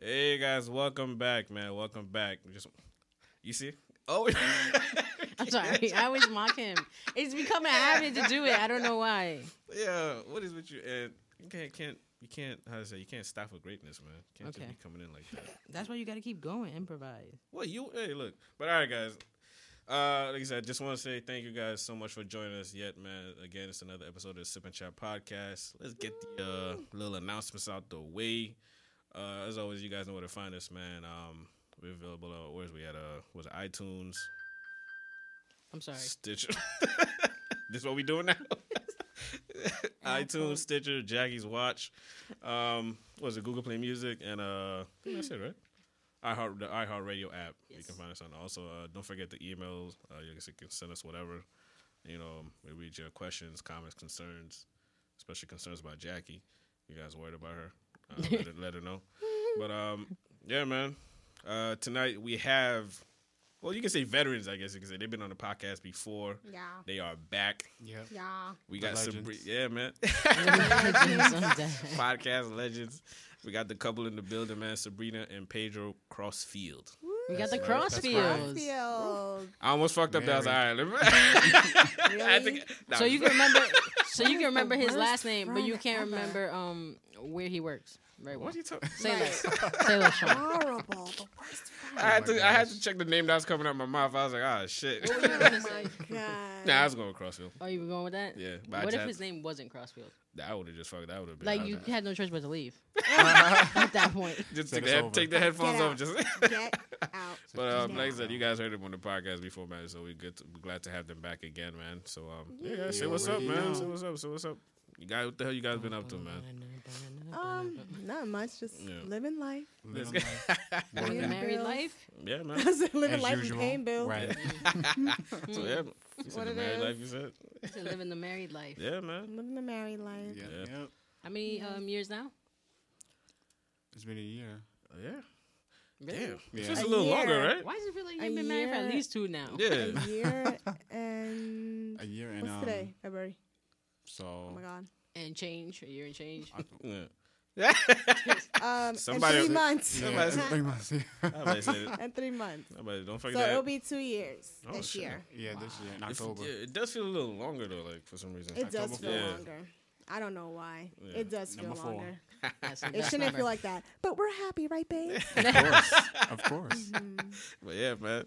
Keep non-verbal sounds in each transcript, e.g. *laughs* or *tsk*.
Hey guys, welcome back, man. Welcome back. Just you see? Oh, *laughs* *laughs* I'm sorry. I always mock him. It's become a habit to do it. I don't know why. yeah. What is with you? And you can't, can't, you can't. How to say? You can't stop with greatness, man. You can't Okay. just be coming in like that. That's why you got to keep going. Improvise. Well, you. Hey, look. But all right, guys. Uh, like I said, just want to say thank you guys so much for joining us. Yet, man. Again, it's another episode of the Sip and Chat podcast. Let's get the uh, little announcements out the way. Uh, as always, you guys know where to find us, man. Um, we're available. Uh, where's we at? Uh, was it iTunes? I'm sorry. Stitcher. *laughs* this what we doing now? *laughs* iTunes, Stitcher, Jackie's Watch. Um, was it Google Play Music and uh, that's it, right? iHeart the iHeart Radio app. Yes. You can find us on. Also, uh, don't forget the emails. Uh, you guys can send us whatever. You know, we read your questions, comments, concerns, especially concerns about Jackie. You guys worried about her? Uh, let, her let her know. But um, yeah, man. Uh, tonight we have. Well, you can say veterans. I guess you can say they've been on the podcast before. Yeah. They are back. Yeah. Yeah. We The got some, legends. yeah, man. Legends. *laughs* *laughs* Podcast legends. We got the couple in the building, man. Sabrina and Pedro Crossfield. we got the That's right. Crossfields. Field. I almost fucked up. That I was all right. Really? I think. So you can remember. So you can remember his last name, but you can't ever. remember um where he works. Very well. What are you talking? Say Right. less. *laughs* Say less, Sean. Horrible. The worst friend. I had my to. I had to check the name that was coming out of my mouth. I was like, ah, shit. What were you gonna Oh say? my God. *laughs* Nah, I was going with Crossfield. Oh, you were going with that? Yeah, but I What if just- his name wasn't Crossfield? I would have just fucked. That would have been Like you was had no choice but to leave *laughs* *laughs* at that point. *laughs* just Said take the, head, take the headphones off. Just. Get out. But um, like I said, you guys heard him on the podcast before, man. So we good. To, we're glad to have them back again, man. So um, yeah, Yeah. say what's up, man. know. Say what's up. Say what's up. You guys, what the hell you guys been up to, man? Um, not much. Just Yeah. living life. Living This life. Your *laughs* married bills. life? Yeah, man. *laughs* living As life usual. and paying bills. Right. *laughs* So yeah, you said What the it married is. life. You said, To live in the married life. yeah, man. Living the married life. Yeah. Yeah. Yep. How many um, years now? It's been a year. Oh, yeah. Really? Damn. Yeah. It's just a, A little longer, right? Why does it feel like you've been married for at year. least two now? Yeah. A year and A year and what's um. today? February. So. Oh my god. And change, a year and change. Yeah. *laughs* Um, Somebody- in three *laughs* months. Yeah, Somebody- three months. Nobody said it. in three months. Nobody, don't So forget that. it'll be two years Oh, this shit. year. yeah, this year in It- October. yeah, it does feel a little longer though, like for some reason. It does feel four. longer. I don't know why. Yeah. It does feel Number four. longer. *laughs* It shouldn't feel like that. But we're happy, right, babe? Of course. Of course. But yeah, man.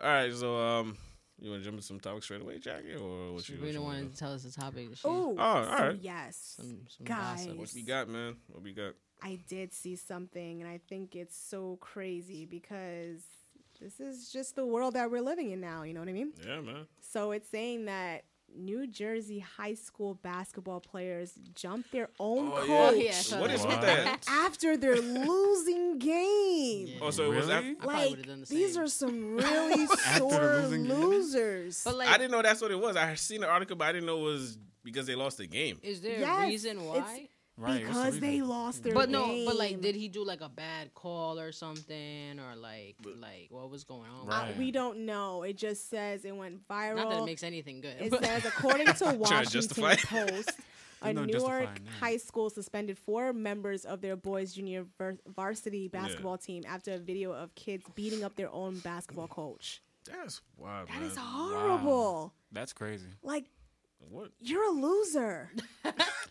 All right, so um, you want to jump into some topics straight away, Jackie, or what you? We don't wanna want do? to tell us the topic. She, Oh, Oh, all so right. yes. some, some Guys. gossip. What we got, man? What we got? I did see something, and I think it's so crazy because this is just the world that we're living in now. You know what I mean? Yeah, man. So it's saying that New Jersey high school basketball players jumped their own Oh, coach Oh, yeah. yeah. What is with that? after their losing *laughs* game. Yeah. Oh, so it was. Really? After, I Like the these are some *laughs* really sore losers. But like, I didn't know that's what it was. I seen the article, but I didn't know it was because they lost the game. is there Yes, a reason why? Right. what's the because they lost their But game. no, but like, did he do like a bad call or something, or like, like what was going on? Right. we don't know. It just says it went viral. Not that it makes anything good. It but- says, *laughs* according to *laughs* Trying to Washington. Post, *laughs* a There's no Newark justifying high school suspended four members of their boys' junior ver- varsity basketball team after a video of kids beating up their own basketball coach. That's wild, That man. is horrible. That's crazy. Like What? you're a loser.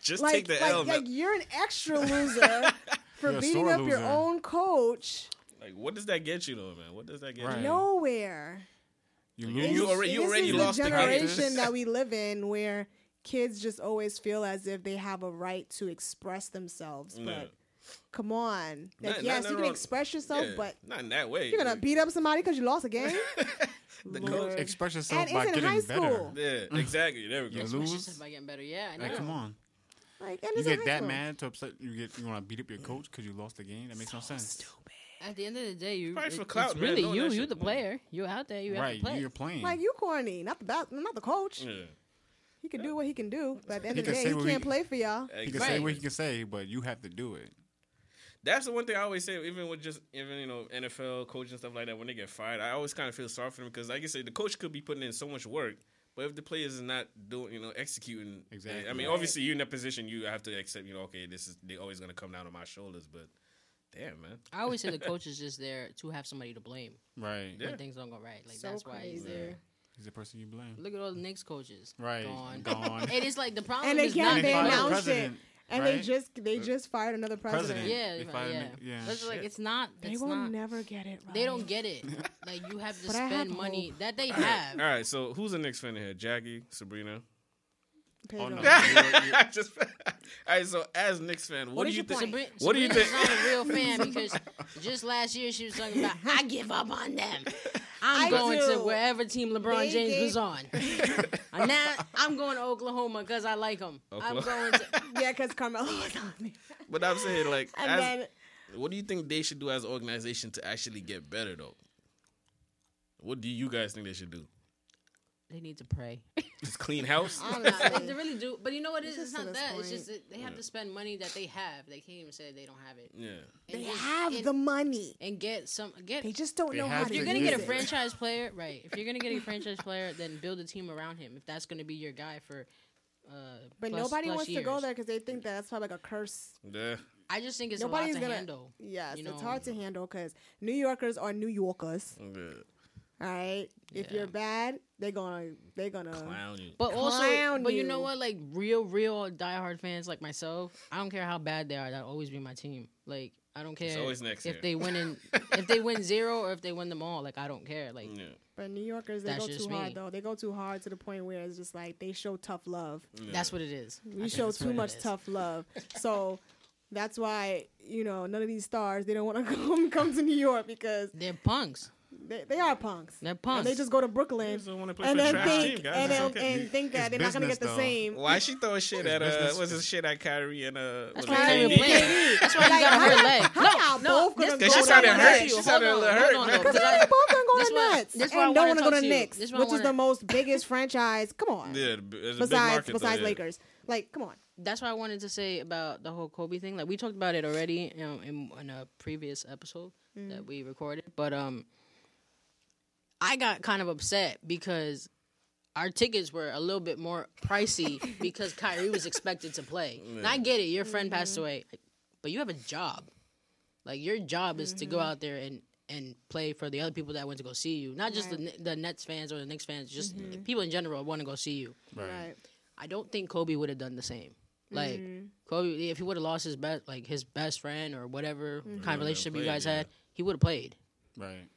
Just like, take the like, L, like you're an extra *laughs* loser for You're beating sore up your own coach. Like, what does that get you, though, man? What does that get Right. you? Nowhere. You You- lose. you already- this already is lost the the generation that *laughs* we live in where kids just always feel as if they have a right to express themselves. But Yeah. come on. Like, Not- yes, not- you can on- express yourself, Yeah, but not in that way. you're gonna Like, beat up somebody because you lost a game. *laughs* The coach- Express yourself And by getting high better. Yeah, exactly. There we go. You Express lose? yourself by getting better. Yeah, I know. Like, come on. Like, and You get that school. mad to upset. You get you want to beat up your coach because you lost the game. That makes no sense. Stupid. At the end of the day, you Probably for it- clout, it's man, really you. that You the player. You out there. You have Right, to play. you're playing. Like you corny, not the bas- not the coach. Yeah. He can do what he can do, but at the end He of the day, he can't he- play for y'all. he can say what he can say, but you have to do it. That's the one thing I always say, even with just even you know NFL coach and stuff like that. When they get fired, I always kind of feel sorry for them because, like I say, the coach could be putting in so much work, but if the players is not doing, you know, executing, eh, Exactly. I mean, Right. obviously, you in that position, you have to accept, you know, okay, this is they always gonna come down on my shoulders, but Damn, man. I always say the coach is just there to have somebody to blame Right. Yeah. when things don't go right. Like So that's why he's crazy. there. He's the person you blame. Look at all the Knicks coaches. Right. Gone. Gone. *laughs* And it's like the problem And they is can't- not they fired the announced it. President, And they just they just fired another president. President. Yeah, They fired yeah. him, yeah. That's like it's not. They will not. never get it right. They don't get it. *laughs* Like you have to But I have spend money hope. that they have. All right, so who's the Knicks fan here? Jackie, Sabrina. Pedro. Oh, no. *laughs* I just. *laughs* All right, so as Knicks fan, what, What do you think? point? Sabrina, What do you Sabrina's think? not a real fan because just last year she was talking about I give up on them. I'm I going to wherever team LeBron They James gave- was on. *laughs* and now I'm going to Oklahoma because I like him. I'm going to. *laughs* Yeah, because Carmelo was on there. But I'm saying, like, And as, then what do you think they should do as an organization to actually get better, though? What do you guys think they should do? They need to pray. *laughs* Just clean house? honestly, they really do. But you know what? It's? It's not that. this It's just that they have to spend money that they have. They can't even say they don't have it. yeah. And they just- have and, the money. and get some get. They just don't They know how if to you're gonna use get a franchise player, right? If you're gonna get a franchise player, then build a team around him. If that's gonna be your guy for. Uh, But plus- nobody plus wants to go there because they think that that's probably like a curse. Yeah. I just think it's Nobody's a lot to gonna- handle. Yes, You it's hard to handle because New Yorkers are New Yorkers. yeah. All right, if Yeah. you're bad, they're gonna they're gonna. Clown you. But also, Clown but you know what? Like real, real diehard fans like myself, I don't care how bad they are. That'll always be my team. Like I don't care always next if year. they win in, *laughs* if they win zero or if they win them all. Like I don't care. Like Yeah. But New Yorkers, they That's go just too hard though. They go too hard to the point where it's just like they show tough love. yeah. that's what it is. We think show too much tough love. *laughs* So that's why you know none of these stars they don't want to *laughs* come come to New York because They're punks. They, they are punks. They're And punks. they just go to Brooklyn just don't want to play and then think team, and, then, okay. and think that It's they're not gonna get the though. same. Why she throwing shit at uh business. what's this shit at Kyrie and uh That's what's why his you name? ain't even playing. That's why you got how hurt leg. how No, y'all no. both gonna go She sounded why I wanna hurt. talk to you. She Hold sounded a little hurt, on, man. though, 'cause Because they're both gonna go this to why- Nets this why I and don't wanna want to talk go to to. Knicks, This why I which is the most biggest franchise. Come on, Yeah, it's a big besides besides. Lakers. Like, come on. that's what I wanted to say about the whole Kobe thing. Like we talked about it already you in, in a previous episode that we recorded, but um, I got kind of upset because our tickets were a little bit more pricey *laughs* because Kyrie was expected to play. And I get it, your friend passed mm-hmm. away, but you have a job. Like your job is to go mm-hmm. out there and and play for the other people that went to go see you, not just the the the Nets fans or the Knicks fans, just mm-hmm. people in general want to go see you. Right. Right. I don't think Kobe would have done the same. Like Kobe, if he would have lost his best, like his best friend or whatever kind of relationship you guys yeah. had, he would have played. Right.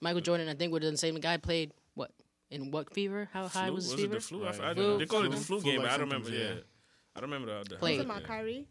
Michael Jordan, I think, would have done the same. The guy played what in what fever? How high Flu? was his was it fever? the flu? I, Right. I, Flu. they called it the Flu. flu game, but I don't remember. Yeah, symptoms, I don't remember the. the Played. Talking yeah. about Kyrie.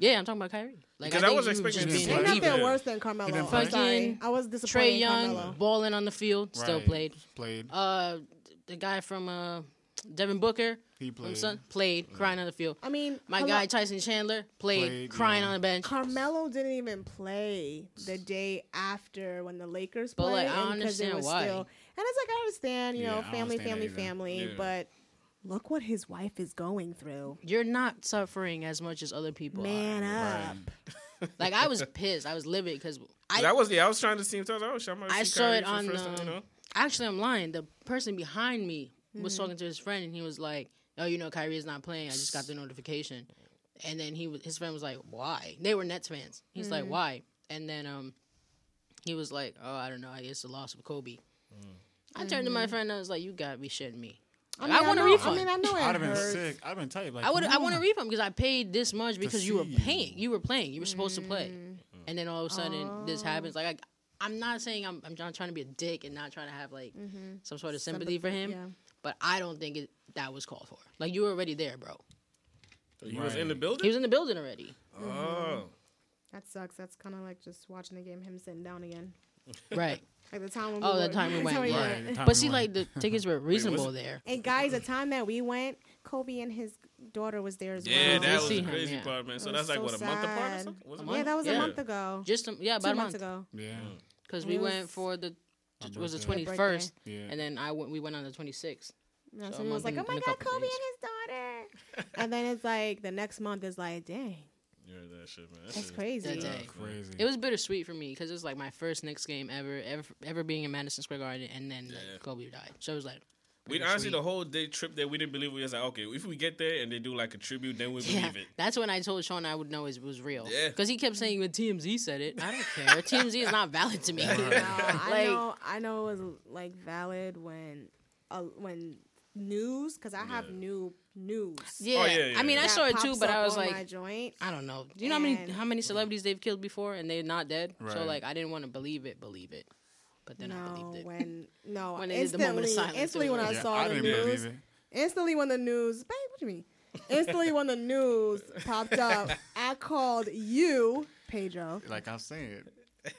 Yeah, I'm talking about Kyrie. Like Because I think was he expecting just him to a Ain't play. diva. nothing worse than Carmelo. didn't I'm play? sorry. I was disappointed. Trae Young Carmelo. balling on the field, still Right. played. Played. Uh, the guy from uh, Devin Booker He played. Sun played, crying on the field. I mean, My hello- guy Tyson Chandler played, Played, crying yeah. on the bench. Carmelo didn't even play the day after when the Lakers But, played. like, I and 'cause it understand why. Still, and it's like I understand, you Yeah, know, family, family, family. Yeah. But look what his wife is going through. You're not suffering as much as other people Man are. up. Right. *laughs* Like I was pissed. I was livid because I that was yeah. I was trying to see him. I was like, oh, shit, I'm I saw Kyrie it for the time, you um, know? actually I'm lying. The person behind me was Mm-hmm. talking to his friend and he was like, "Oh, you know, Kyrie is not playing. I just got the notification." And then he was his friend was like, "Why?" They were Nets fans. He's Mm-hmm. like, "Why?" And then um, he was like, "Oh, I don't know. I guess the loss of Kobe." I turned to my friend and I was like, "You gotta be shitting me." I, mean, I want a know- refund. I mean, I know it I'd have been sick. I'd have been tight. Like, I would I come want a refund because I paid this much because you were see you. paying. You were playing. You were supposed to play. And then all of a sudden this Oh. happens. Like I, I'm not saying I'm I'm trying to be a dick and not trying to have like some sort of sympathy for him, Yeah. But I don't think it, that was called for. Like you were already there, bro. He was in the building. He was in the building already. Oh, mm-hmm. That sucks. That's kind of like just watching the game, him sitting down again. *laughs* Right. Like the time when we Oh, we the were- time we *laughs* went, time yeah. Right, the time But we see, won. like the *laughs* tickets were reasonable it- there. And guys, the time that we went, Kobe and his daughter was there as well. yeah, well. that was see the him, crazy yeah. part, man. So It that's like so what a month apart or sad. something. Was it A a month? Yeah, that was a month ago. Just a, yeah, Two a months month ago. Yeah. because It we was- went for the My it was the birthday. twenty birthday. first, Yeah. and then I went. We went on the twenty sixth. Yeah, So so was like, and- oh my God, Kobe days. and his daughter. *laughs* and then it's like the next month is like, dang, You heard that shit, man. That that's shit- crazy. That Yeah. Crazy. It was bittersweet for me because it was like my first Knicks game ever, ever, ever being in Madison Square Garden, and then like, Kobe died. So it was like, We Pretty honestly sweet. the whole day trip there, we didn't believe it. We was like, okay, if we get there and they do like a tribute, then we Yeah, believe it. that's when I told Sean I would know it was real. Yeah. because he kept saying when TMZ said it. I don't care. *laughs* TMZ is not valid to me. No, I *laughs* Like- know. I know it was like valid when, uh, when news because I have Yeah. new news. Yeah. Oh, yeah, yeah, I mean, I saw it too, but I was like, my joint. I don't know. Do you know how many how many celebrities they've killed before and they're not dead? So like, I didn't want to believe it, believe it, but then I no, believed it. when no, *laughs* When they did the moment of instantly, silence, instantly when I Yeah, saw I the news, instantly when the news, babe, what do you mean? Instantly when the news popped up, *laughs* I called you, Pedro. Like I said,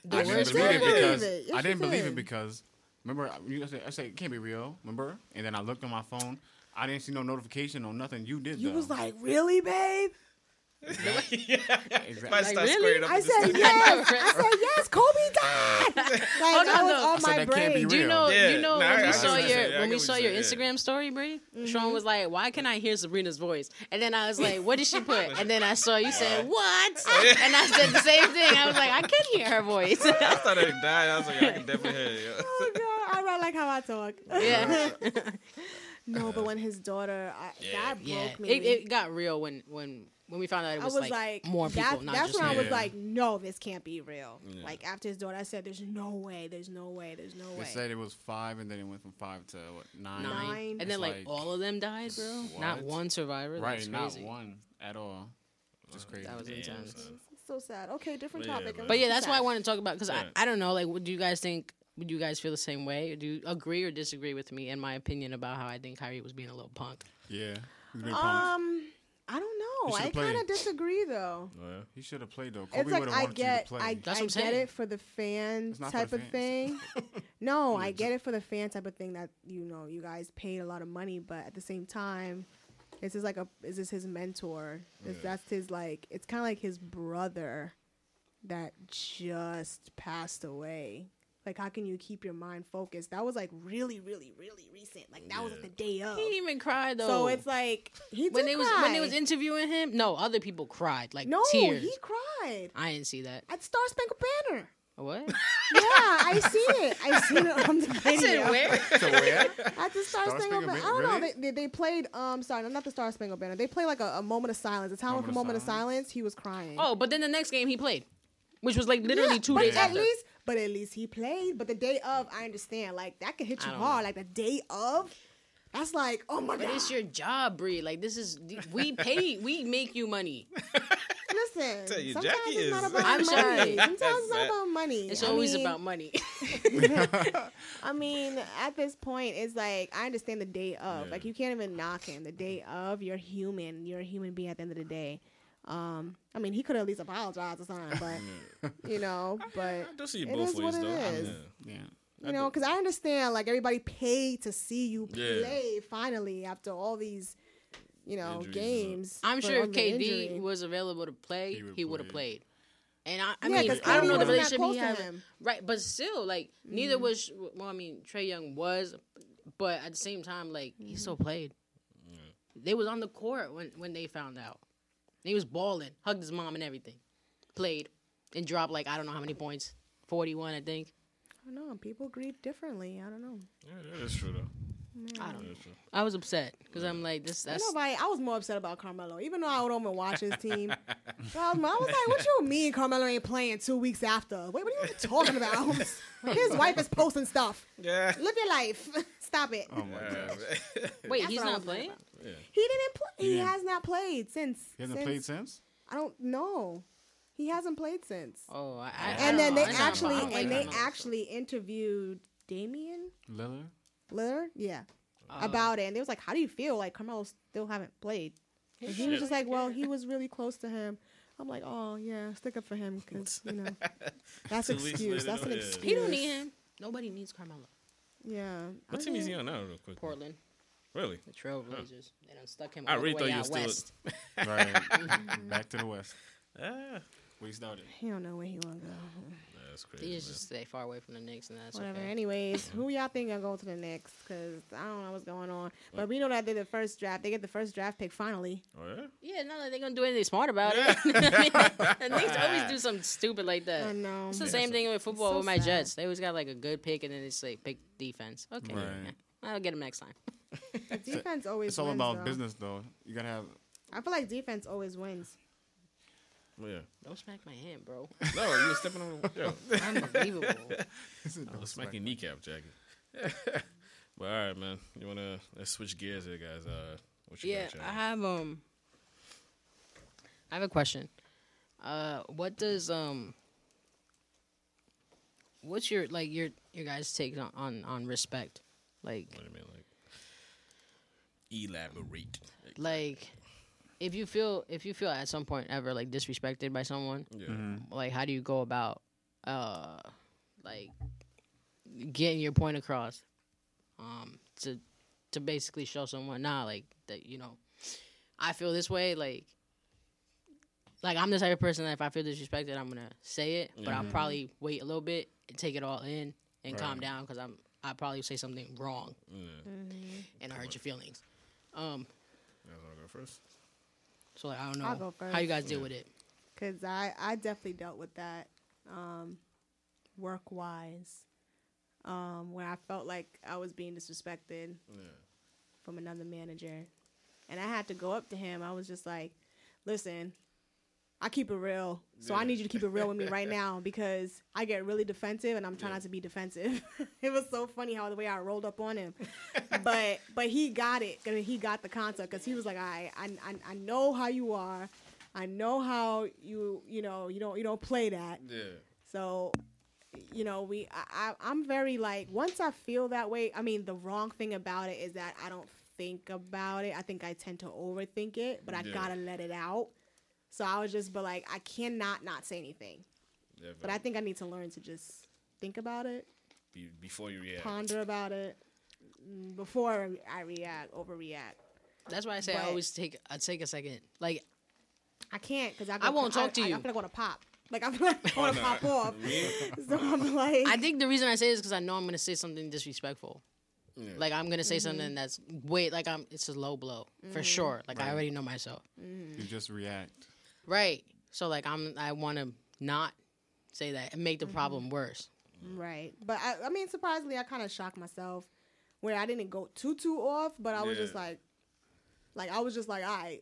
The I didn't believe it because Yes, I didn't believe it because remember you said I said it can't be real. Remember, and then I looked on my phone. I didn't see no notification or nothing. You did. You though. was like, really, babe? *laughs* yeah, Exactly. Might Like, start really? squaring up I said yes. *laughs* I said yes. Kobe died. *laughs* Like Oh, no, that was no. on So my that can't be brain. Do you know? Yeah, you know nah, when I we get saw your saying. When we saw you're your saying, Instagram story, Brady. Sean mm-hmm. was like, "Why can I hear Sabrina's voice?" And then I was like, "What did she put?" And then I saw you said, "What?" And I said the same thing. I was like, "I can hear her voice." I thought it died. I was like, I can definitely hear it. yo. Oh god, I really like how I talk. yeah, no, but when his daughter, I, Yeah. that broke yeah. me. It, it got real when when when we found out it I was, was like, like, more people, that- not that's just when I was like, no, this can't be real. Yeah. Like after his daughter, I said, there's no way, there's no way, there's no They way. They said it was five, and then it went from five to what nine. nine, Nine. and then like, like, all of them died, bro. Not one survivor. Right, That's not one at all. Just crazy. That was Damn, intense. son. So sad. Okay, different But topic. man. But yeah, that's Sad. why I want to talk about because Yeah. I, I don't know. Like, would do you guys think? Would you guys feel the same way? Do you agree or disagree with me in my opinion about how I think Kyrie was being a little punk? Yeah, he's. Um, I don't know. I kind of disagree though. Oh, yeah. He should have played though. Kobe It's like would have I wanted get, you to play. I, I get saying. it for the fan It's not for type the of fans. thing. *laughs* no, Yeah, I get it for the fan type of thing that you know you guys paid a lot of money, but at the same time, this is like a is this his mentor? Is Yeah. that's his like it's kind of like his brother that just passed away. Like, how can you keep your mind focused? That was like really, really, really recent. Like that was like the day of. He didn't even cry though. So it's like he when did they was when they was interviewing him. No, other people cried like no, tears. he cried I didn't see that. at Star Spangled Banner. What? *laughs* Yeah, I seen it. I seen it on the video. *laughs* I said where? *laughs* so where? At the Star, Star Spangled Spangled Banner. I don't know. Really? They, they, they played. Um, sorry, not the Star Spangled Banner. They played like a, a moment of silence. A time Moment for of moment of silence? silence, he was crying. Oh, but then the next game he played, which was like literally Yeah, two but days at after. least, but at least he played. But the day of, I understand. Like that could hit you hard. know. Like the day of, that's like, oh my But god. it's your job, Bree. Like this is we pay, we make you money. *laughs* Listen, Tell you, sometimes Jackie it's not is- about I'm money. sorry. Sometimes it's not about money. It's I always mean, about money. *laughs* *laughs* I mean, at this point, it's like I understand the day of. Yeah. Like you can't even knock him. The day of, you're human. You're a human being at the end of the day. Um, I mean, he could at least apologize or something, but *laughs* you know, but I do see it both is ways what it though. is. Yeah. Yeah. you know, because I understand like everybody paid to see you Yeah. play finally after all these, you know, Injuries games. I'm sure if KD injury. was available to play, He would've he would have played. played. And I, I Yeah, mean, 'cause I don't KD know the relationship close he had, right? But still, like Mm-hmm. neither was. Well, I mean, Trae Young was, but at the same time, like he Mm-hmm. still played. They was on the court when when they found out. He was balling, hugged his mom and everything, played, and dropped like I don't know how many points, forty one, I think. I don't know. People grieve differently. I don't know. Yeah, that is true though. I don't. Know. I was upset because I'm like this. You That's know, like, I was more upset about Carmelo, even though I don't even watch his team. *laughs* But I was, I was like, "What you mean Carmelo ain't playing two weeks after? Wait, what are you talking about? *laughs* his wife is posting stuff. Yeah. Live your life. *laughs* Stop it. Oh my god. wait, That's he's what I not was playing. yeah. He didn't play. He, He didn't- has not played since. He hasn't since- played since. I don't know. He hasn't played since. Oh, I, I, I and then don't they know. I don't actually know. I don't like and they Carmelo, so- actually interviewed Damian Lillard. Lillard, yeah, Oh. about it. And they was like, "How do you feel? Like Carmelo still haven't played?" And he was just like, "Well, he was really close to him." I'm like, "Oh yeah, stick up for him because you know *laughs* that's Two excuse. That's an excuse." He don't need him. Nobody needs Carmelo. Yeah. What I team is mean, he on now, real quick? Portland, Really? the Trailblazers. They done stuck him I all really the thought way you out was still- west. *laughs* Right. Back to the west. *laughs* Ah, Where he started. He don't know where he want to go. That's crazy. He man. stay far away from the Knicks, and that's Whatever. okay. Anyways, who y'all think are going to the Knicks? Because I don't know what's going on. But we know that they're the first draft. They get the first draft pick finally. Oh yeah. Yeah, not that they're gonna do anything smart about it. *laughs* the Knicks *laughs* always do something stupid like that. I that. know. It's the Yeah, same thing with football so with my sad. Jets. They always got like a good pick, and then it's like pick defense. Okay, Right. man. I'll get them next time. *laughs* Defense always. It's all wins, about though. business, though. You gotta have. I feel like defense always wins. Well, yeah. Don't smack my hand, bro. No, you were stepping on. Yo, *laughs* Unbelievable. I was smacking kneecap, Jackie. *laughs* but all right, man. You wanna let's switch gears here, guys. Uh, what you yeah, got, Jackie? I have um, I have a question. Uh, what does um, what's your like your your guys' take on on, on respect? Like What do you mean, like elaborate? like if you feel if you feel at some point ever like disrespected by someone, Yeah. like how do you go about uh like getting your point across um to to basically show someone nah like that you know I feel this way like like I'm the type of person that if I feel disrespected I'm gonna say it but I'll probably wait a little bit and take it all in and calm down because I'm I probably say something wrong Yeah. and I hurt your feelings um You guys wanna go first? So like I don't know I'll go how you first. guys deal with it Cause I I definitely dealt with that, um, work wise, um, where I felt like I was being disrespected Yeah. from another manager, and I had to go up to him. I was just like, "Listen, I keep it real, so I need you to keep it real with me right *laughs* now because I get really defensive, and I'm trying Yeah. not to be defensive." *laughs* it was so funny how the way I rolled up on him, but but he got it. I mean, He got the concept because he was like, "I I I I know how you are." I know how you you know you don't you don't play that. Yeah. So, you know, we I, I I'm very like once I feel that way. I mean, the wrong thing about it is that I don't think about it. I think I tend to overthink it, but I Yeah. gotta let it out. So I was just, but like I cannot not say anything. yeah But I think I need to learn to just think about it, be, before you react. ponder about it mm, before I react, overreact. that's why I say I always take I take a second like I can't because I, I won't talk to I, you. I feel like I want to pop. Like I feel like I *laughs* want to pop off. *laughs* So I'm like, I think the reason I say this is because I know I'm gonna say something disrespectful. Yeah. Like I'm gonna say Mm-hmm. something that's wait, like I'm it's a low blow for sure. Like I already know myself, Mm-hmm. You just react. Right? So like I'm I want to not say that and make the Mm-hmm. problem worse. Right. But I, I mean, surprisingly, I kind of shocked myself where I didn't go too too off, but I was just like, like I was just like, all right,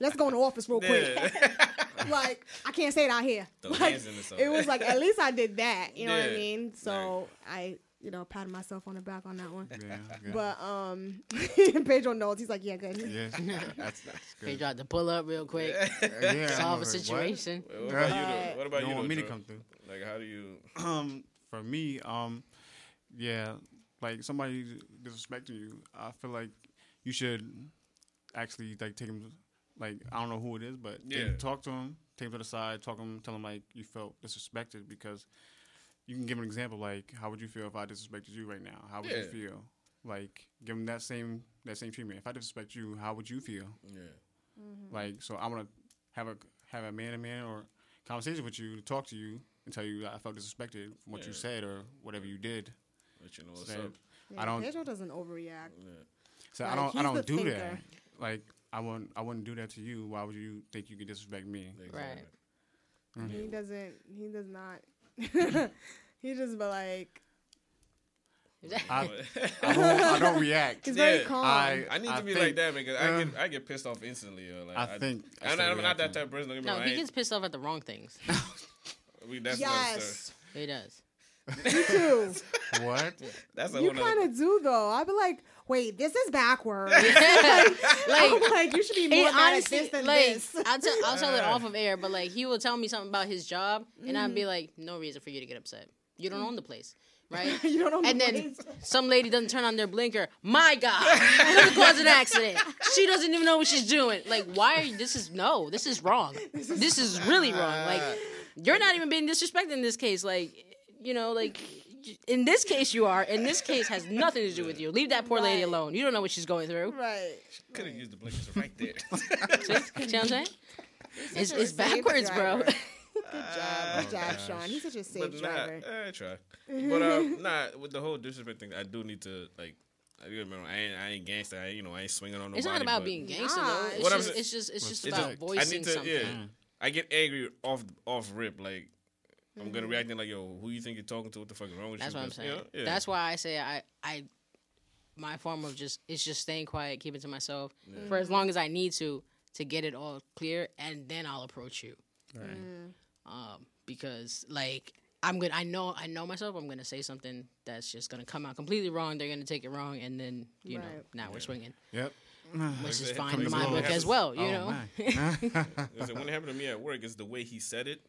let's go in the office real quick. *laughs* like I can't say it out here. Like hands in or something. it was like at least I did that. You know what I mean? So I, you know, patted myself on the back on that one. Yeah. yeah. *laughs* But um, *laughs* Pedro knows. He's like, yeah, good. yeah, *laughs* that's, that's They good. tried to pull up real quick, yeah, solve I'm a like, what? situation. What about you? Right. Though? What about You you? want though, me to come through. Like, how do you? *clears throat* Um, for me, um, yeah, like somebody disrespecting you, I feel like you should actually like take him, like I don't know who it is, but Yeah. talk to him, take him to the side, talk to him, tell him like you felt disrespected because you can give an example like how would you feel if I disrespected you right now? How would you feel? Like give him that same that same treatment. If I disrespect you, how would you feel? Yeah. Mm-hmm. Like so, I want to have a have a man to man or conversation with you to talk to you and tell you that I felt disrespected from what you said or whatever you did. Let you know what's So, up. I don't- Pedro doesn't overreact. Yeah. So Like, I don't I don't do thinker. that. Like I wouldn't I wouldn't do that to you. Why would you think you could disrespect me? Exactly. Mm-hmm. He doesn't. He does not. *laughs* he just be like. I, I, don't, I don't react. He's very Yeah, calm. I I need to be think- like that because I get um, I get pissed off instantly. Yo. Like, I think I I'm, not, I'm not that type of person. Don't get me No, he gets pissed off at the wrong things. *laughs* we, that's another yes, He does. me too. What? That's a you kind of do though. I'd be like, wait, this is backwards. *laughs* like *laughs* I'm like, you should be he more mad at this than like this. I'll tell I'll tell it *laughs* off of air, but like he will tell me something about his job, and I'd Mm. be like, no reason for you to get upset. You don't own the place, right? you don't know. and the then place. some lady doesn't turn on their blinker. My God, could cause an accident. She doesn't even know what she's doing. Like, why are you? This is no. This is wrong. This is really wrong. Like, you're not even being disrespected in this case. Like, you know, like. In this case, you are. In this case, has nothing to do with you. Leave that poor lady alone. You don't know what she's going through. right. She Could have used the blinkers right *laughs* there. See, see what I'm saying? It's, it's safe backwards, bro. *laughs* Good job. Good job, gosh. Sean. He's such a safe but nah, driver. I try. *laughs* But um, nah, with the whole disrespect thing, I do need to like. I remember, I ain't, I ain't gangster. I, ain't, you know, I ain't swinging on nobody. It's not about being gangster Nah, though. It's just, it's just, it's just It's about just- voicing I need to, something. yeah. I get angry off off rip. Like I'm gonna Mm-hmm. react in like, yo, who you think you're talking to? What the fuck is wrong with you? That's you? what I'm saying. you know, yeah. That's why I say I, I, my form of just it's just staying quiet, keeping to myself for as long as I need to to get it all clear, and then I'll approach you. Right. Um, because like I'm gonna, I know, I know myself. I'm gonna say something that's just gonna come out completely wrong. They're gonna take it wrong, and then you know Right. now we're swinging, Yep. which is fine in my book it as well. You Oh, know, man. Because *laughs* *laughs* when it happened to me at work, it's the way he said it.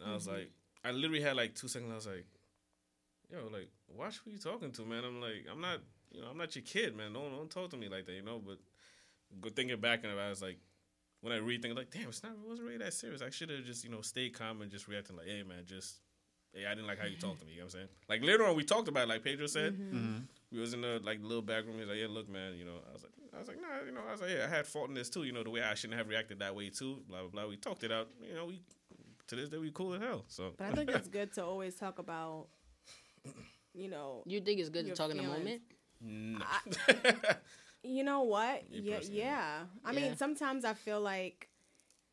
And I was like, I literally had like two seconds. I was like, yo, like, watch who you talking to, man. I'm like, I'm not, you know, I'm not your kid, man. Don't don't talk to me like that, you know. But go thinking back and I was like, when I read things, like, damn, it's not, it wasn't really that serious. I should have just, you know, stayed calm and just reacting like, hey, man, just. Hey, I didn't like how you talked to me. You know what I'm saying? Like later on, we talked about it, like Pedro said. Mm-hmm. Mm-hmm. We was in the like little back room. He's like, "Yeah, look, man. You know." I was like, "I was like, nah. You know, I was like, yeah, I had fault in this too. You know, the way I shouldn't have reacted that way too. Blah blah blah. We talked it out. You know, we to this day we cool as hell. So But I think it's *laughs* good to always talk about, you know, you think it's good to Your talk in the feelings. moment? Nah. *laughs* you know what? Me Yeah, yeah. I Yeah. mean, sometimes I feel like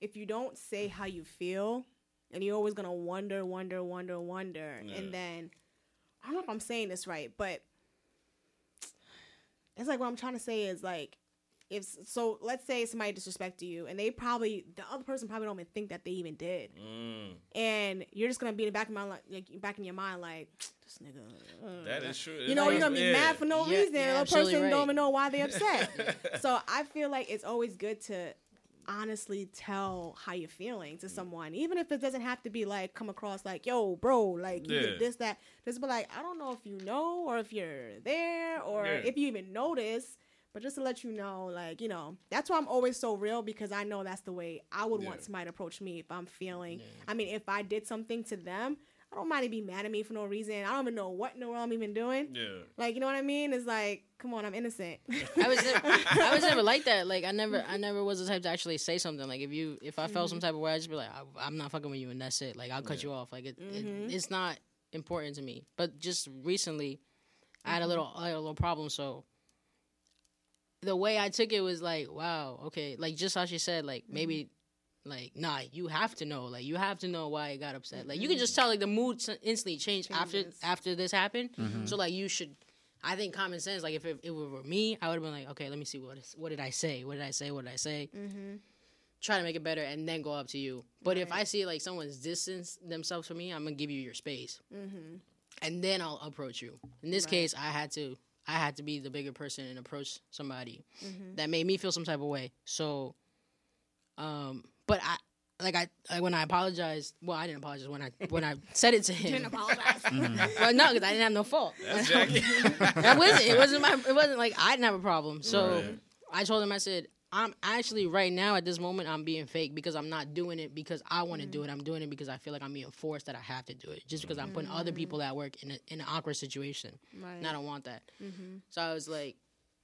if you don't say how you feel, and you're always gonna wonder, wonder, wonder, wonder, Yeah. and then I don't know if I'm saying this right, but it's like what I'm trying to say is like if so let's say somebody disrespected you and they probably the other person probably don't even think that they even did mm, and you're just gonna be in the back of my li- like back in your mind like *tsk* this nigga uh, that is true. you know, you're gonna be Yeah. mad for no Yeah, reason. you're the absolutely person don't even know why they're upset. *laughs* so I feel like it's always good to honestly tell how you're feeling to someone, even if it doesn't have to be like come across like, yo, bro, like you Yeah. did this, that. Just be like, I don't know if you know or if you're there or Yeah. if you even notice. But just to let you know, like, you know, that's why I'm always so real because I know that's the way I would want somebody to approach me if I'm feeling. I mean, if I did something to them, I don't mind to be mad at me for no reason. I don't even know what in the world I'm even doing. Yeah. Like, you know what I mean? It's like, come on, I'm innocent. *laughs* I was never, I was never like that. Like I never I *laughs* never was the type to actually say something. Like if you if I felt some mm-hmm. type of way, I'd just be like, I, I'm not fucking with you, and that's it. Like I'll cut you off. Like it, it mm-hmm. it's not important to me. But just recently, I had a mm-hmm. little I had a little problem. So the way I took it was like, wow, okay, like just how she said, like maybe. Like nah, you have to know. Like you have to know why I got upset. Like you can just tell. Like the mood instantly changed after Changes. after this happened. So like you should I think common sense. Like if it, it were me, I would have been like, okay, let me see what is, what did I say? What did I say? What did I say? mm-hmm. Try to make it better, and then go up to you. But if I see like someone's distance themselves from me, I'm gonna give you your space, Mm-hmm. and then I'll approach you. In this Right. case, I had to I had to be the bigger person and approach somebody Mm-hmm. that made me feel some type of way. So, um, but I. Like I, like when I apologized. Well, I didn't apologize when I when I said it to him. Didn't apologize. *laughs* *laughs* Well, no, because I didn't have no fault. That's *laughs* that wasn't. It wasn't my. It wasn't like I didn't have a problem. So Right. I told him. I said, I'm actually right now at this moment. I'm being fake because I'm not doing it because I want to do it. Mm. I'm doing it because I feel like I'm being forced that I have to do it. Just because I'm putting other mm. people at work in a, in an awkward situation, right. and I don't want that. mm-hmm. So I was like,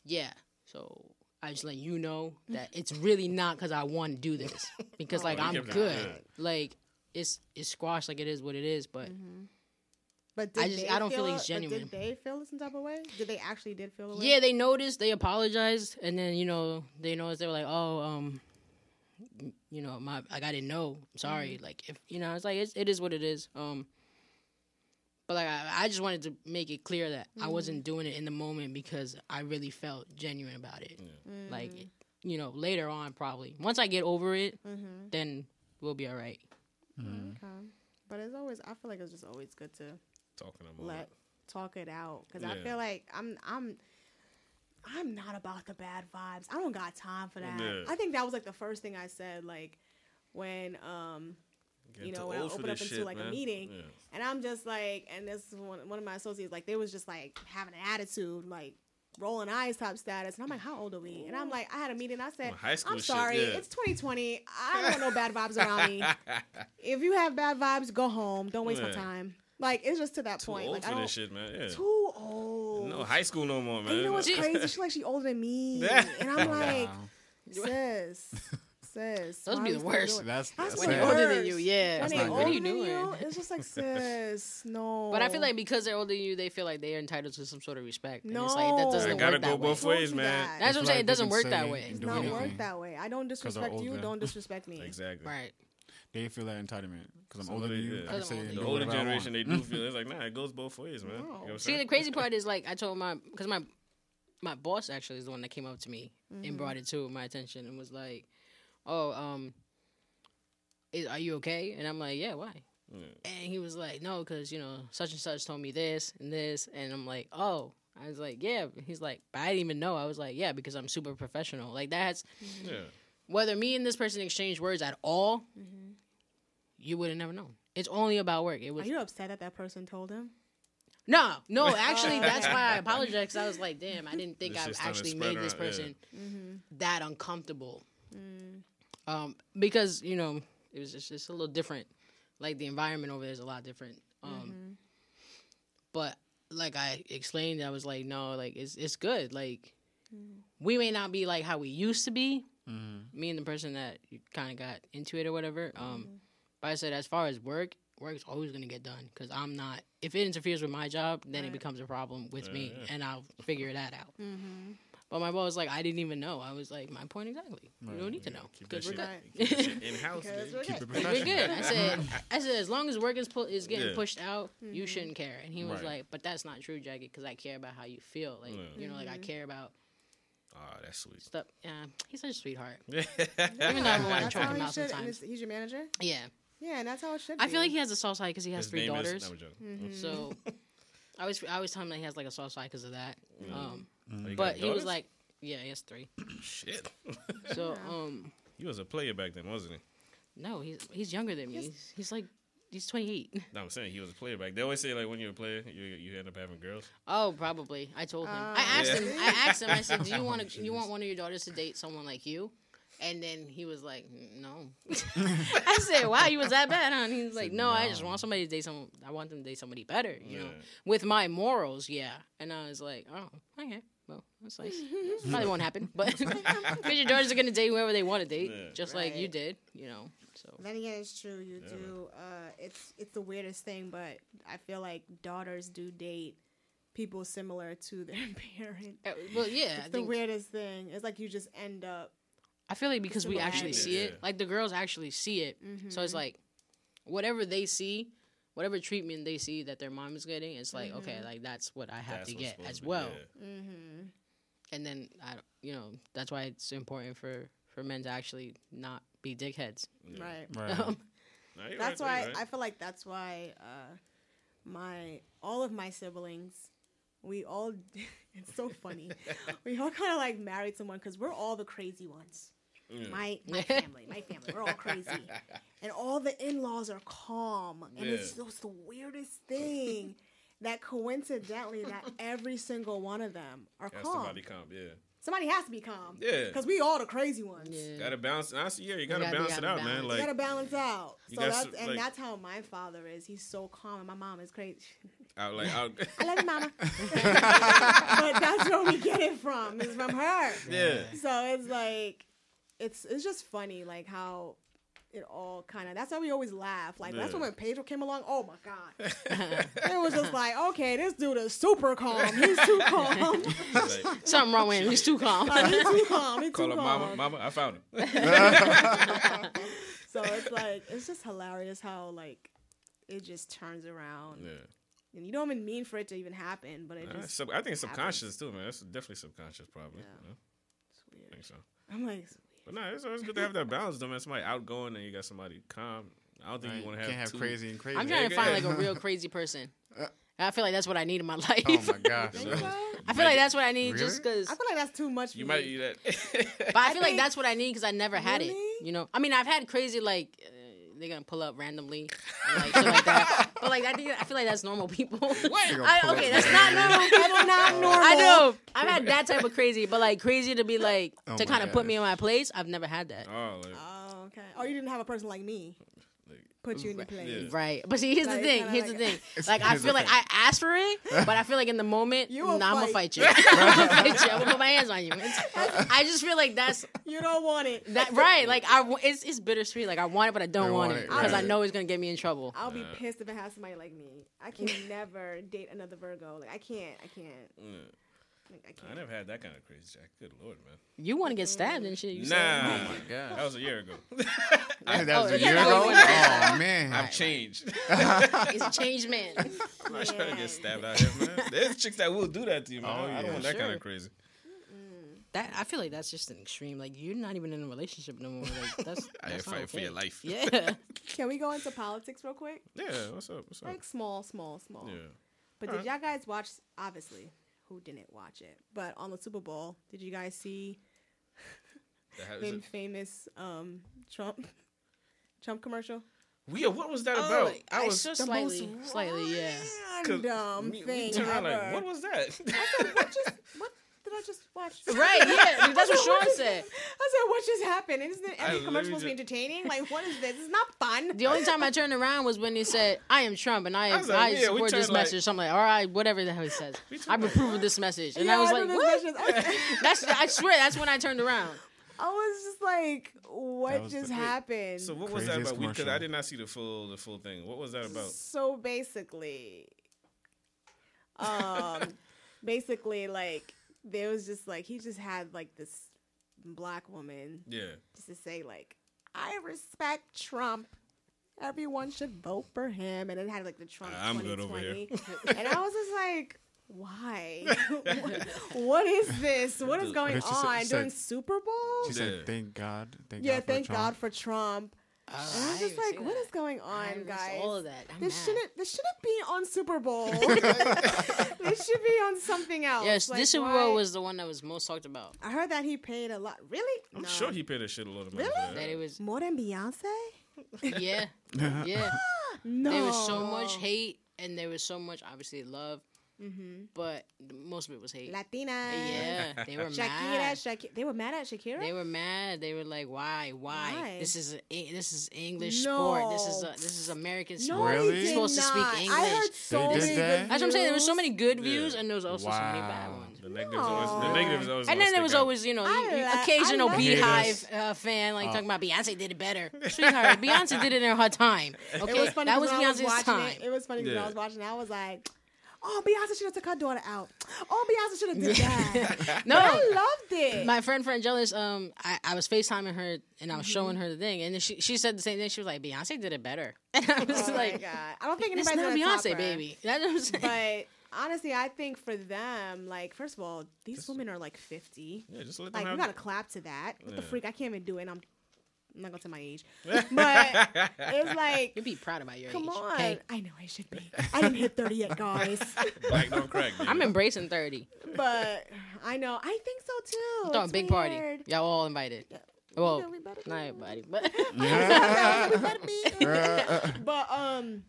yeah. So I just let you know that it's really not because I want to do this *laughs* because like I'm good. good. Like it's it's squashed like it is what it is. But mm-hmm. But did I just- they I don't feel feel it's genuine. Did they feel some type of way? Did they actually did feel a way? Yeah, they noticed. They apologized, and then you know they noticed. They were like, "Oh, um, you know, my like I didn't know. I'm sorry. Like if you know, it's like it's, it is what it is. Um, but like I, I just wanted to make it clear that I wasn't doing it in the moment because I really felt genuine about it. Like you know, later on, probably once I get over it, Mm-hmm. then we'll be all right. Okay. But it's always. I feel like it's just always good to Talking about let talk it out because I feel like I'm I'm I'm not about the bad vibes. I don't got time for that. Yeah. I think that was like the first thing I said like when um Getting you know, when I opened up this into, shit, like, a meeting, Yeah. and I'm just like and this is one one of my associates like they was just like having an attitude like rolling eyes type status and I'm like how old are we and I'm like I had a meeting I said I'm shit, sorry yeah. it's 2020 I don't want no bad vibes around me *laughs* if you have bad vibes go home don't waste my time like it's just to that Too point old like I for don't this shit, man. Yeah. too old No high school no more, man. and you know what's crazy? *laughs* She's like she older than me, *laughs* and I'm like, Wow. *laughs* sis, sis. Those why be the worst. That's, That's that's When the they're sad. older than you, yeah. That's they not older. What are you than doing? you, it's just like sis, no. But I feel like because they're older than you, they feel like they're entitled to some sort of respect. And no, it's like that doesn't I work gotta that go way. both Told ways, man. that. That's what I'm It's saying. It doesn't work that way. It's not anything. work that way. I don't disrespect you. Don't disrespect me. Exactly. Right. They feel that entitlement because I'm So older than you. yeah. I can say I'm and older The older generation, they do feel *laughs* it's like, nah, it goes both ways, man. You know See, the crazy part *laughs* is like I told my because my my boss actually is the one that came up to me and brought it to my attention and was like, "Oh, um, is, are you okay?" And I'm like, "Yeah, why?" And he was like, "No, because you know such and such told me this and this," and I'm like, "Oh." I was like, "Yeah." He's like, "But I didn't even know." I was like, "Yeah," because I'm super professional. Like that's Yeah. whether me and this person exchange words at all, you would have never known. It's only about work. It was Are you upset that that person told him? no, no. Actually, that's why I *laughs* apologize. Because I was like, damn, I didn't think I shit's starting to actually made this around, yeah. person Mm-hmm. that uncomfortable. Mm. Um, because you know it was just it's a little different. Like the environment over there is a lot different. Um, Mm-hmm. but like I explained, I was like, no, like it's it's good. Like Mm. we may not be like how we used to be. Mm-hmm. Me and the person that kind of got into it or whatever. Um, Mm-hmm. But I said as far as work, work's always gonna get done because I'm not. If it interferes with my job, then it becomes a problem with me, Yeah, yeah. and I'll figure that out. Mm-hmm. But my boss was like, I didn't even know. I was like, my point exactly. You don't need to know. Keep Good, that we're good. keep that shit in house. *laughs* We're good. We're good. I said, *laughs* I said, as long as work is, pu- is getting Yeah. pushed out, Mm-hmm. you shouldn't care. And he was Right. like, but that's not true, Jackie, because I care about how you feel. Like, Yeah. you know, like I Mm-hmm. care about Oh, that's sweet. stuff. Yeah, he's such a sweetheart. Yeah. *laughs* Even though I want to That's choke how him he out should. Sometimes. he's your manager. Yeah, Yeah, and that's how it should. I be. feel like he has a soft side because he has His three name is- daughters. no, I'm joking. Mm-hmm. So *laughs* I always, I always tell him that he has like a soft side because of that. Um, Oh, you got but he was daughters? like, yeah, he has three. *coughs* shit. So, um, he was a player back then, wasn't he? no, he's he's younger than me. He's, he's like he's twenty eight. *laughs* No, I'm saying he was a player back. They always say like when you're a player, you you end up having girls. Oh, probably. I told him. Oh. I asked Yeah. him. I asked him. I said, "Do you *laughs* want to? You want one of your daughters to date someone like you?" And then he was like, "No." *laughs* I said, "Wow, you was that bad, huh?" And he was like, "No, I just want somebody to date someone. I want them to date somebody better, you know, with my morals, yeah." And I was like, "Oh, okay." Well, that's nice. *laughs* Probably won't happen, but because *laughs* your daughters are gonna date whoever they want to date, Yeah. just like you did, you know. So Then again, it's true. You Yeah, do. Uh, it's it's the weirdest thing, but I feel like daughters do date people similar to their parent. Uh, well, yeah, I It's the think weirdest thing. It's like you just end up. I feel like because we actually see it, like the girls actually see it. So it's like whatever they see, whatever treatment they see that their mom is getting, it's like okay, like that's what I have That's to get as to be- well. yeah. Mm-hmm. And then I, you know, that's why it's important for for men to actually not be dickheads. Right. Right. *laughs* Um, Nah, That's right, why right. I feel like that's why uh, my all of my siblings, we all. *laughs* it's so funny. *laughs* we all kind of like married someone because we're all the crazy ones. Yeah. My my *laughs* family, my family, we're all crazy, *laughs* and all the in laws are calm, and it's, Yeah. it's the weirdest thing *laughs* that coincidentally that every single one of them are Got calm. somebody calm, yeah. Somebody has to be calm, Yeah. because we all the crazy ones. yeah. Gotta balance. I see, yeah, you gotta gotta- balance it gotta out, balance. man. You Like, you gotta balance out. So got that's some, and like- that's how my father is. He's so calm, and my mom is crazy. out, like, out. I love you, mama. but that's where we get it from. It's from her. yeah. So it's like, it's it's just funny, like how it all kind of. That's why we always laugh. Like that's when Pedro came along. Oh my god, *laughs* it was just like, okay, this dude is super calm. He's too *laughs* calm. Like, Something wrong with him. He's too calm. Like, he's too calm. He's *laughs* call too her calm. mama, mama. I found him. So it's like it's just hilarious how like it just turns around, yeah. and you don't even mean for it to even happen, but it Nah, just. sub- I think it's happens. subconscious too, man. That's definitely subconscious, probably. Yeah. you know? It's I think so. I'm like, But no, it's always good to have that balance, though, man. Somebody outgoing and you got somebody calm. I don't think Right. you want to have, have crazy and crazy. I'm trying to find like a real *laughs* crazy person. I feel like that's what I need in my *laughs* life. Oh my gosh. so? I feel like that's what I need Really? just because. I feel like that's too much. For You me. might eat that. But I I feel like that's what I need because I never had it. You know, I mean, I've had crazy like uh, they're gonna pull up randomly, and, like shit like that. *laughs* But like I think I feel like that's normal people. *laughs* They I, pull okay, that's not normal people. That's not normal. I know. I've had that type of crazy, but like crazy to be like Oh to my kind of put me in my place. I've never had that. oh, like, Oh, okay. Oh, you didn't have a person like me like, put you in your place. Yeah. Right, but see, here's Like, the thing. Here's like- the thing. Like I feel like. I asked for it, but I feel like in the moment, *laughs* You nah, will I'm gonna fight. fight you. *laughs* I'm gonna fight you. I'm gonna put my hands on you. It's- I just feel like that's You don't want it. that right. Like I, it's it's bittersweet. Like I want it, but I don't Don't want, want it it, because I know it's gonna get me in trouble. I'll be pissed if it has somebody like me. I can *laughs* never date another Virgo. Like I can't. I can't. Like, I I can't. never had that kind of crazy jack. Good lord, man. You want to get stabbed and shit? You said. Nah, Oh my gosh. that was a year ago. *laughs* I think that Oh, was a year ago. was a year Oh man. I've changed. *laughs* He's a changed man. *laughs* I'm not trying to get stabbed out here, man. There's chicks that will do that to you, man. Oh, I don't want that kind of crazy. that I feel like that's just an extreme. Like you're not even in a relationship no more. Like that's, I that's not fight for your life. Yeah. Can we go into politics real quick? Yeah, what's up? What's up? Like small, small, small. Yeah. But Alright. did y'all guys watch? Obviously, who didn't watch it? But on the Super Bowl, did you guys see the famous um, Trump *laughs* Trump commercial? Yeah, what was that Oh, about? I I was so slightly, slightly, yeah. Random we- we thing turned around ever. like, what was that? what, just, what did I just watch? *laughs* Right, yeah. *laughs* That's what Sean said. *laughs* I said, what just happened? Isn't I every commercial supposed to be entertaining? Like, what is this? It's not fun. The only time I turned around was when he said, "I am Trump and I I was like, I yeah, support this turned like- message." Something like, "All right, whatever the hell he says, I approve of this message." And Yeah, I was I like, know "What?" this That's I swear that's when I turned around. I was just like, what just the- happened? So what was that about? Because. I did not see the full the full thing. What was that about? So basically, um, basically, like there was just like he just had like this black woman Yeah. just to say like, I respect Trump. Everyone should vote for him, and it had like the Trump. I'm good over here. 2020. *laughs* and I was just like. Why? what, *laughs* *laughs* what is this? What is going She on said- during Super Bowl? She said, "Thank God, thank yeah, God for thank Trump." God for Trump. And I was just like, what is going on, I guys? all of that. I'm This mad. shouldn't. This shouldn't be on Super Bowl. *laughs* *laughs* this should be on something else. Yes, Like, this Super Bowl was the one that was most talked about. I heard that he paid a lot. Really? I'm No. sure he paid a shitload of money. Really? That that. it was, more than Beyonce. yeah, *laughs* yeah. *gasps* No. There was so much hate, and there was so much obviously love, Mm-hmm. but most of it was hate. Latina. Yeah, they were *laughs* Shakira, mad. Shakira. They were mad at Shakira. They were mad. They were like, "Why? Why? Why? This is a, this is English sport. This is a, this is American no, sport. Really? You're did supposed to speak. English." I heard so They did many that? good That's what I'm saying. There was so many good Yeah. views, and there was also so many bad ones. The negatives always. The negatives always. And then there was out. always, you know, I you- you- li- occasional I Beyhive uh, fan like Oh. talking about Beyonce did it better. *laughs* Sweetheart, Beyonce did it in her time. Okay, It was funny that 'cause was when I was Beyonce's time. It, it was funny because Yeah. I was watching. I was like, "Oh, Beyonce should have took her daughter out. Oh, Beyonce should have did *laughs* that." No, I loved it. my friend Frangelis, um, I, I was FaceTiming her and I was Mm-hmm. showing her the thing, and then she she said the same thing. She was like, Beyonce did it better, *laughs* and I was oh like, my god, I don't think it's anybody's not gonna top Beyonce, her. baby. *laughs* That was But honestly, I think for them, like, first of all, these women are like fifty. Yeah, just let them Like, have. we gotta clap to that. What the freak? I can't even do it. And I'm, I'm not gonna tell my age, *laughs* but it's like. you'd be proud about your Come age. on. Okay, I know I should be. I didn't hit 30 yet, guys. *laughs* Black don't crack. baby. I'm embracing thirty. but I know. I think so too. I'm throwing a It's big party. Y'all all invited. Yeah. Well, Yeah, we better not everybody, but *laughs* We better be. but um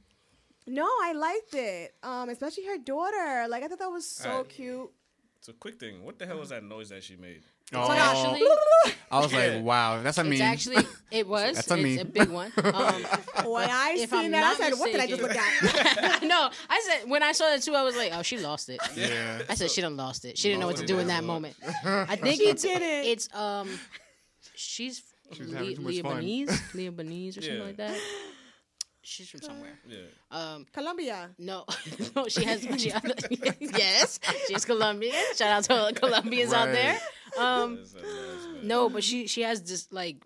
no, I liked it. Um, especially her daughter. Like I thought that was so Alright. cute. It's a quick thing. What the hell was that noise that she made? Oh, actually, I was like, *laughs* "Wow, that's a it's mean." actually it *laughs* was. That's a it's meme. a big one. *laughs* Um, When I If seen I'm that, I not said, "What did I just look mistaken- at?" no, I said when I saw that too, I was like, oh, she lost it. yeah. I said she done lost it. She didn't know what to do in that moment. I think She it's didn't. it's um she's She was Le- having too much fun. Lebanese, Lebanese or something like that. She's from somewhere. Yeah. Um, Colombia. no, *laughs* no, she has. *laughs* *laughs* She, yes, she's Colombian. Shout out to all the Colombians out there. Um, no, but she she has this like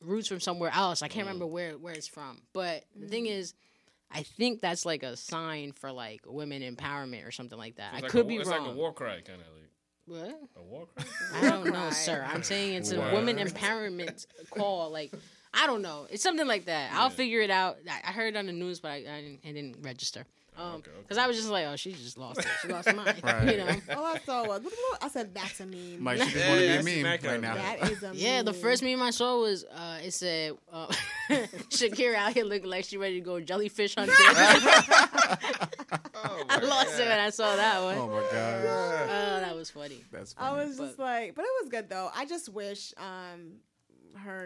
roots from somewhere else. I can't remember where where it's from. But the thing is, I think that's like a sign for like women empowerment or something like that. It's I like could a, be it's wrong. like a war cry, kind of like what? a war cry. I don't know, sir. I'm saying it's a women empowerment call. Like I don't know. It's something like that. I'll figure it out. I, I heard it on the news, but I, I, didn't, I didn't register. Um, okay, okay. because I was just like, oh, she just lost it. She lost her mind. *laughs* Right. You know. All I saw was. I said, "That's a meme." *laughs* Like she just Yeah, want to yeah, be a meme right now. that is a *laughs* Yeah, the first meme I saw was uh, it said uh, Shakira out here looking like she ready to go jellyfish hunting. Oh, I my lost it when I saw that one. Oh my god, Oh, that was funny. that's funny. I funny. was just like, but it was good though. I just wish um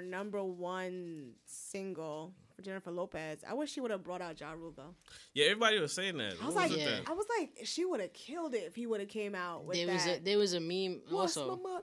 her number one single for Jennifer Lopez. I wish she would have brought out Ja Rule though. Yeah, everybody was saying that. I was What like, it Yeah. I was like, she would have killed it if he would have came out with There that. was a there was a meme What's also. my mo-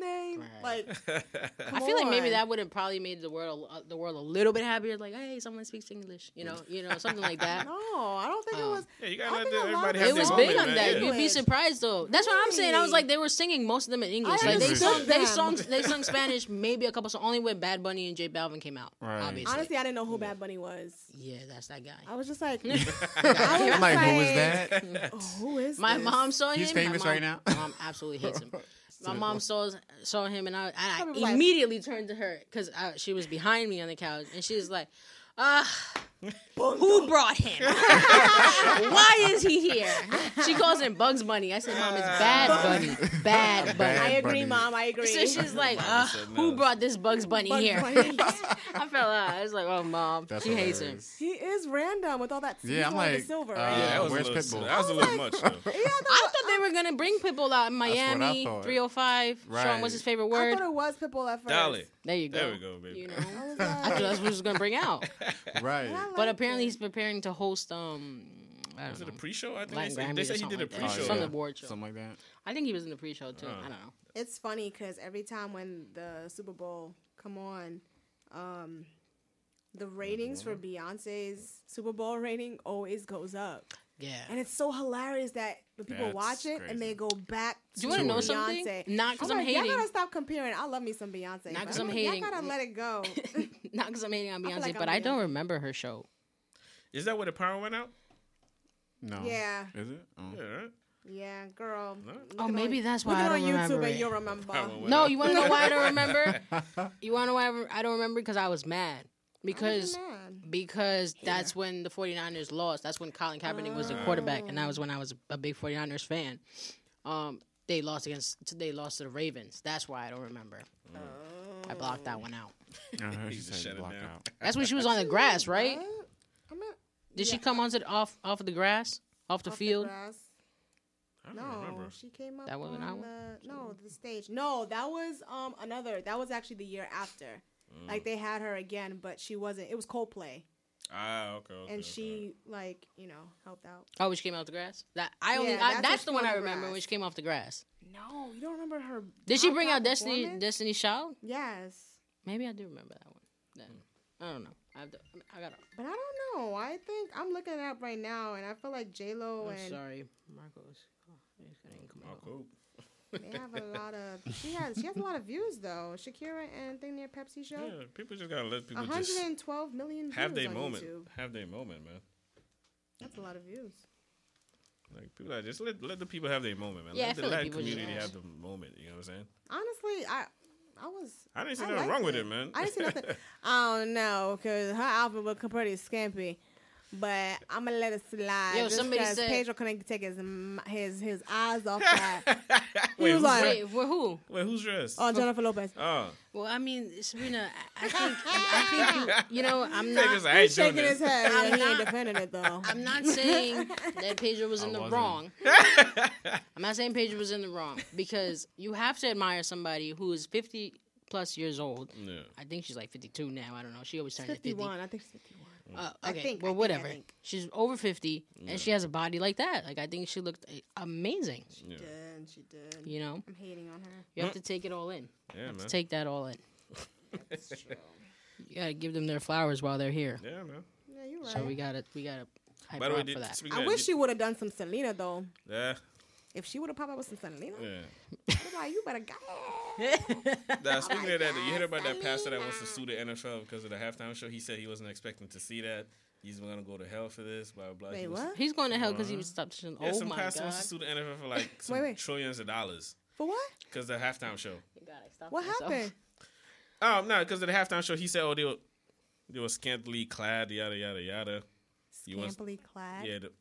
name? Right. Like, *laughs* I feel like maybe that would have probably made the world uh, the world a little bit happier. Like, hey, someone speaks English, you know, you know, something like that. no, I don't think it Um, was. yeah, you I gotta let think the- a lot everybody have It their was moment, big on man. that. Yeah. You'd be surprised though. That's what I'm saying. I was like, they were singing most of them in English. I like they understood sung, they them. sung, they sung Spanish. Maybe a couple So Only when Bad Bunny and J Balvin came out. Right. Obviously. Honestly, I didn't know who Bad Bunny was. yeah, that's that guy. I was just like, *laughs* I I *laughs* was I'm like, who is that? oh, who is My this? mom saw him. He's famous right now. My mom absolutely hates him. My mom saw saw him, and I, I Probably like- immediately turned to her because she was behind me on the couch, and she was like, "Ah, who brought him? *laughs* Why is he here?" She calls him Bugs Bunny. I said, "Mom, it's Bad Bunny, Bad Bunny." I agree, Bunny. mom. I agree. So she's like, uh, said "Who brought this Bugs Bunny Bugs here?" Bunny. *laughs* I felt out. I was like, "Oh, mom, That's she hates him." he is random with all that. Yeah, I'm all the like, silver. uh, right? Yeah, that was where's a little, Pitbull? that was a little much. Though. *laughs* yeah, I thought they were gonna bring Pitbull out in Miami. thought. 305. Sean, Right. what's his favorite word. I thought it was Pitbull at first. Dolly. There you go. There we go, baby. You know, I was I thought that's what he was gonna bring out. Right. I But apparently, it. he's preparing to host. Um, I Was don't it a pre-show? I think Latin they said, they said he did a pre-show. Some yeah. award show. Something like that. I think he was in the pre-show too. Oh. I don't know. It's funny because every time when the Super Bowl come on, um, the ratings for Beyonce's Super Bowl rating always goes up, Yeah. and it's so hilarious that the people That's watch it crazy. and they go back. Do you want to know Beyonce. something? Not because I'm, like, hating. Y'all gotta stop comparing. I love me some Beyonce. Not but 'cause I'm like, hating. Y'all gotta let it go. *laughs* Not because I'm hating on I Beyonce, like but I'm don't remember her show. Is that where the power went out? No. yeah, Is it? Oh. Yeah, right. yeah, girl. Oh, maybe on, that's why I don't YouTube remember and it. you'll remember. No, you want to *laughs* know why I don't remember? You want to know why I don't remember? Because I was mad. Because Man. because that's when the 49ers lost. That's when Colin Kaepernick was the quarterback, and that was when I was a big 49ers fan. Um, they lost against they lost to the Ravens. That's why I don't remember. I blocked that one out. I heard *laughs* He she just said shut it block out. That's when she was on the grass, right? I'm not, Did she come onto the, off off of the grass, off the off field? grass. I don't No, remember. she came up That wasn't on our one? the no the stage. No, that was um another. That was actually the year after. Mm. Like they had her again, but she wasn't. It was Coldplay, Ah, okay, okay. and okay. she like you know helped out. Oh, when she came off the grass. That I only Yeah, I, that's that's, the one I remember grass. when she came off the grass. No, you don't remember her. Did she bring out Destiny performance? Destiny's Child? Yes, Maybe I do remember that one. Then I don't know. I have to, I got. but I don't know. I think I'm looking it up right now, and I feel like J Lo I'm and sorry, Marcos. Oh, he's they have a lot of. She has she has a lot of views though. Shakira and thing near Pepsi show. Yeah, people just gotta let people just 112 million views have their on moment. YouTube. Have their moment, man. That's a lot of views. Like people, like, just let let the people have their moment, man. Yeah, I let the like Latin people just- community have the moment. You know what I'm saying? Honestly, I I was. I didn't see I nothing liked wrong with it, man. I didn't see nothing. *laughs* I don't know because her outfit was pretty skimpy, but I'm gonna let it slide. Yo, just somebody 'cause said- Pedro couldn't take his his his eyes off that. *laughs* wait, was who's like- Wait, for who? Wait, who's dressed? oh, Jennifer Lopez. Oh, Well, I mean, Sabrina, I, I think I think you, *laughs* you know I'm not. Pedro's like, He's doing shaking his head. I'm and he ain't defending it though. I'm not saying *laughs* that Pedro was I in the wasn't. wrong. I'm not saying Pedro was in the wrong because you have to admire somebody who is 50 plus years old. Yeah. I think she's like 52 now. I don't know. She always turns at 50. 51. I think she's 51. Uh, I okay, think- well, I whatever. think. She's over 50 and she has a body like that. Like, I think she looked uh, amazing. Yeah, Did she did? You know, I'm hating on her. you have to take it all in. yeah, man. Take that all in. *laughs* That's true. You gotta give them their flowers while they're here. Yeah, man. Yeah, you're right. So we gotta, we gotta hype By the way, for did, that. I wish did- she would have done some Selena though. Yeah, If she would have popped up with some Selena, yeah. I'm like, you better go. *laughs* Nah, speaking my of that, you heard God, about that pastor that wants to sue the NFL because of the halftime show? He said he wasn't expecting to see that. He's gonna go to hell for this. Blah blah. blah. He Wait, was- what? He's going to hell because he Uh-huh. was stopped. Yeah, oh some my pastor god! wants to sue the NFL for like *laughs* some Wait, wait. trillions of dollars For what? because the halftime show. God, I stopped What myself. happened? Oh no, because of the halftime show, he said, "Oh, they were they were scantily clad, yada yada yada." You want- clad. Yeah. The,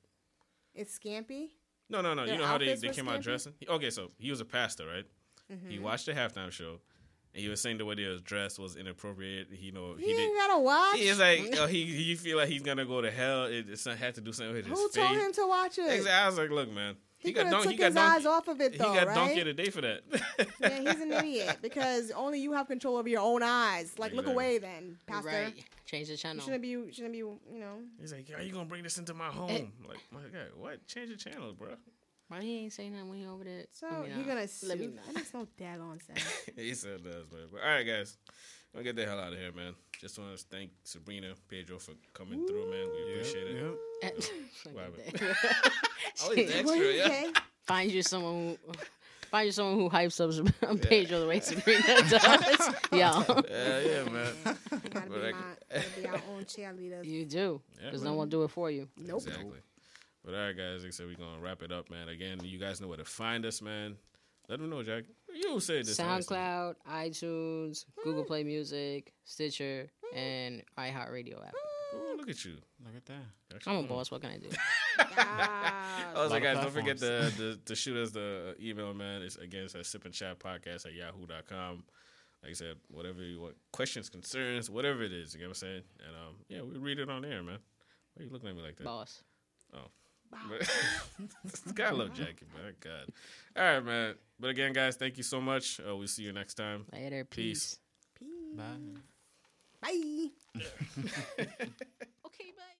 It's scampy. No, no, no. You know how they, they came out dressing? Okay, so he was a pastor, right? Mm-hmm. He watched the halftime show, and he was saying the way they was dressed was inappropriate. He know He, he ain't did. gotta watch. He's like, *laughs* oh, he he feel like he's gonna go to hell. It, it's not, had to do something with his Who faith. told him to watch it? Exactly. I was like, look, man, He, got could dunk- took he got his dunk- eyes off of it He though, got right? donkey of the day for that. *laughs* yeah, he's an idiot because only you have control over your own eyes. Like, look away, then, pastor. Right, change the You channel. shouldn't be. You shouldn't be. You know. He's like, how you gonna bring this into my eh. home? like, my God, what? Change the channel, bro. Why he ain't saying nothing when he over there? So I mean, you're gonna let me know. That makes no daggone *laughs* sense. he said does, man. But all right, guys, we'll get the hell out of here, man. Just want to thank Sabrina Pedro for coming through, man. We appreciate it. Yeah. What Fucking happened? Always extra, yeah. Find you someone who. Find you someone who hypes up *laughs* Pedro the way Sabrina *laughs* does. yeah, Yeah, yeah, man. We *laughs* gotta be, I- my, gotta be our own cheerleaders. you do. Yeah, Because man. no one do it for you. Nope. Exactly. But all right, guys, like I said, we're gonna wrap it up, man. Again, you guys know where to find us, man. Let them know, Jack. You say this. honestly. SoundCloud, iTunes, Google Play Music, Stitcher, and iHeartRadio app. Oh, look at you. Look at that. Actually, I'm a boss. What can I do? *laughs* I was like, guys, don't forget platforms. to, to, to shoot us the email, man. It's again, it's at sip and chat podcast at yahoo.com. Like I said, whatever you want, questions, concerns, whatever it is, you know what I'm saying? And um, yeah, we read it on air, man. Why are you looking at me like that? boss. But- *laughs* Gotta love Jackie, man. God. All right, man. But again, guys, thank you so much. Uh, we'll see you next time. Later. Peace. peace. Bye. Bye. *laughs* *laughs*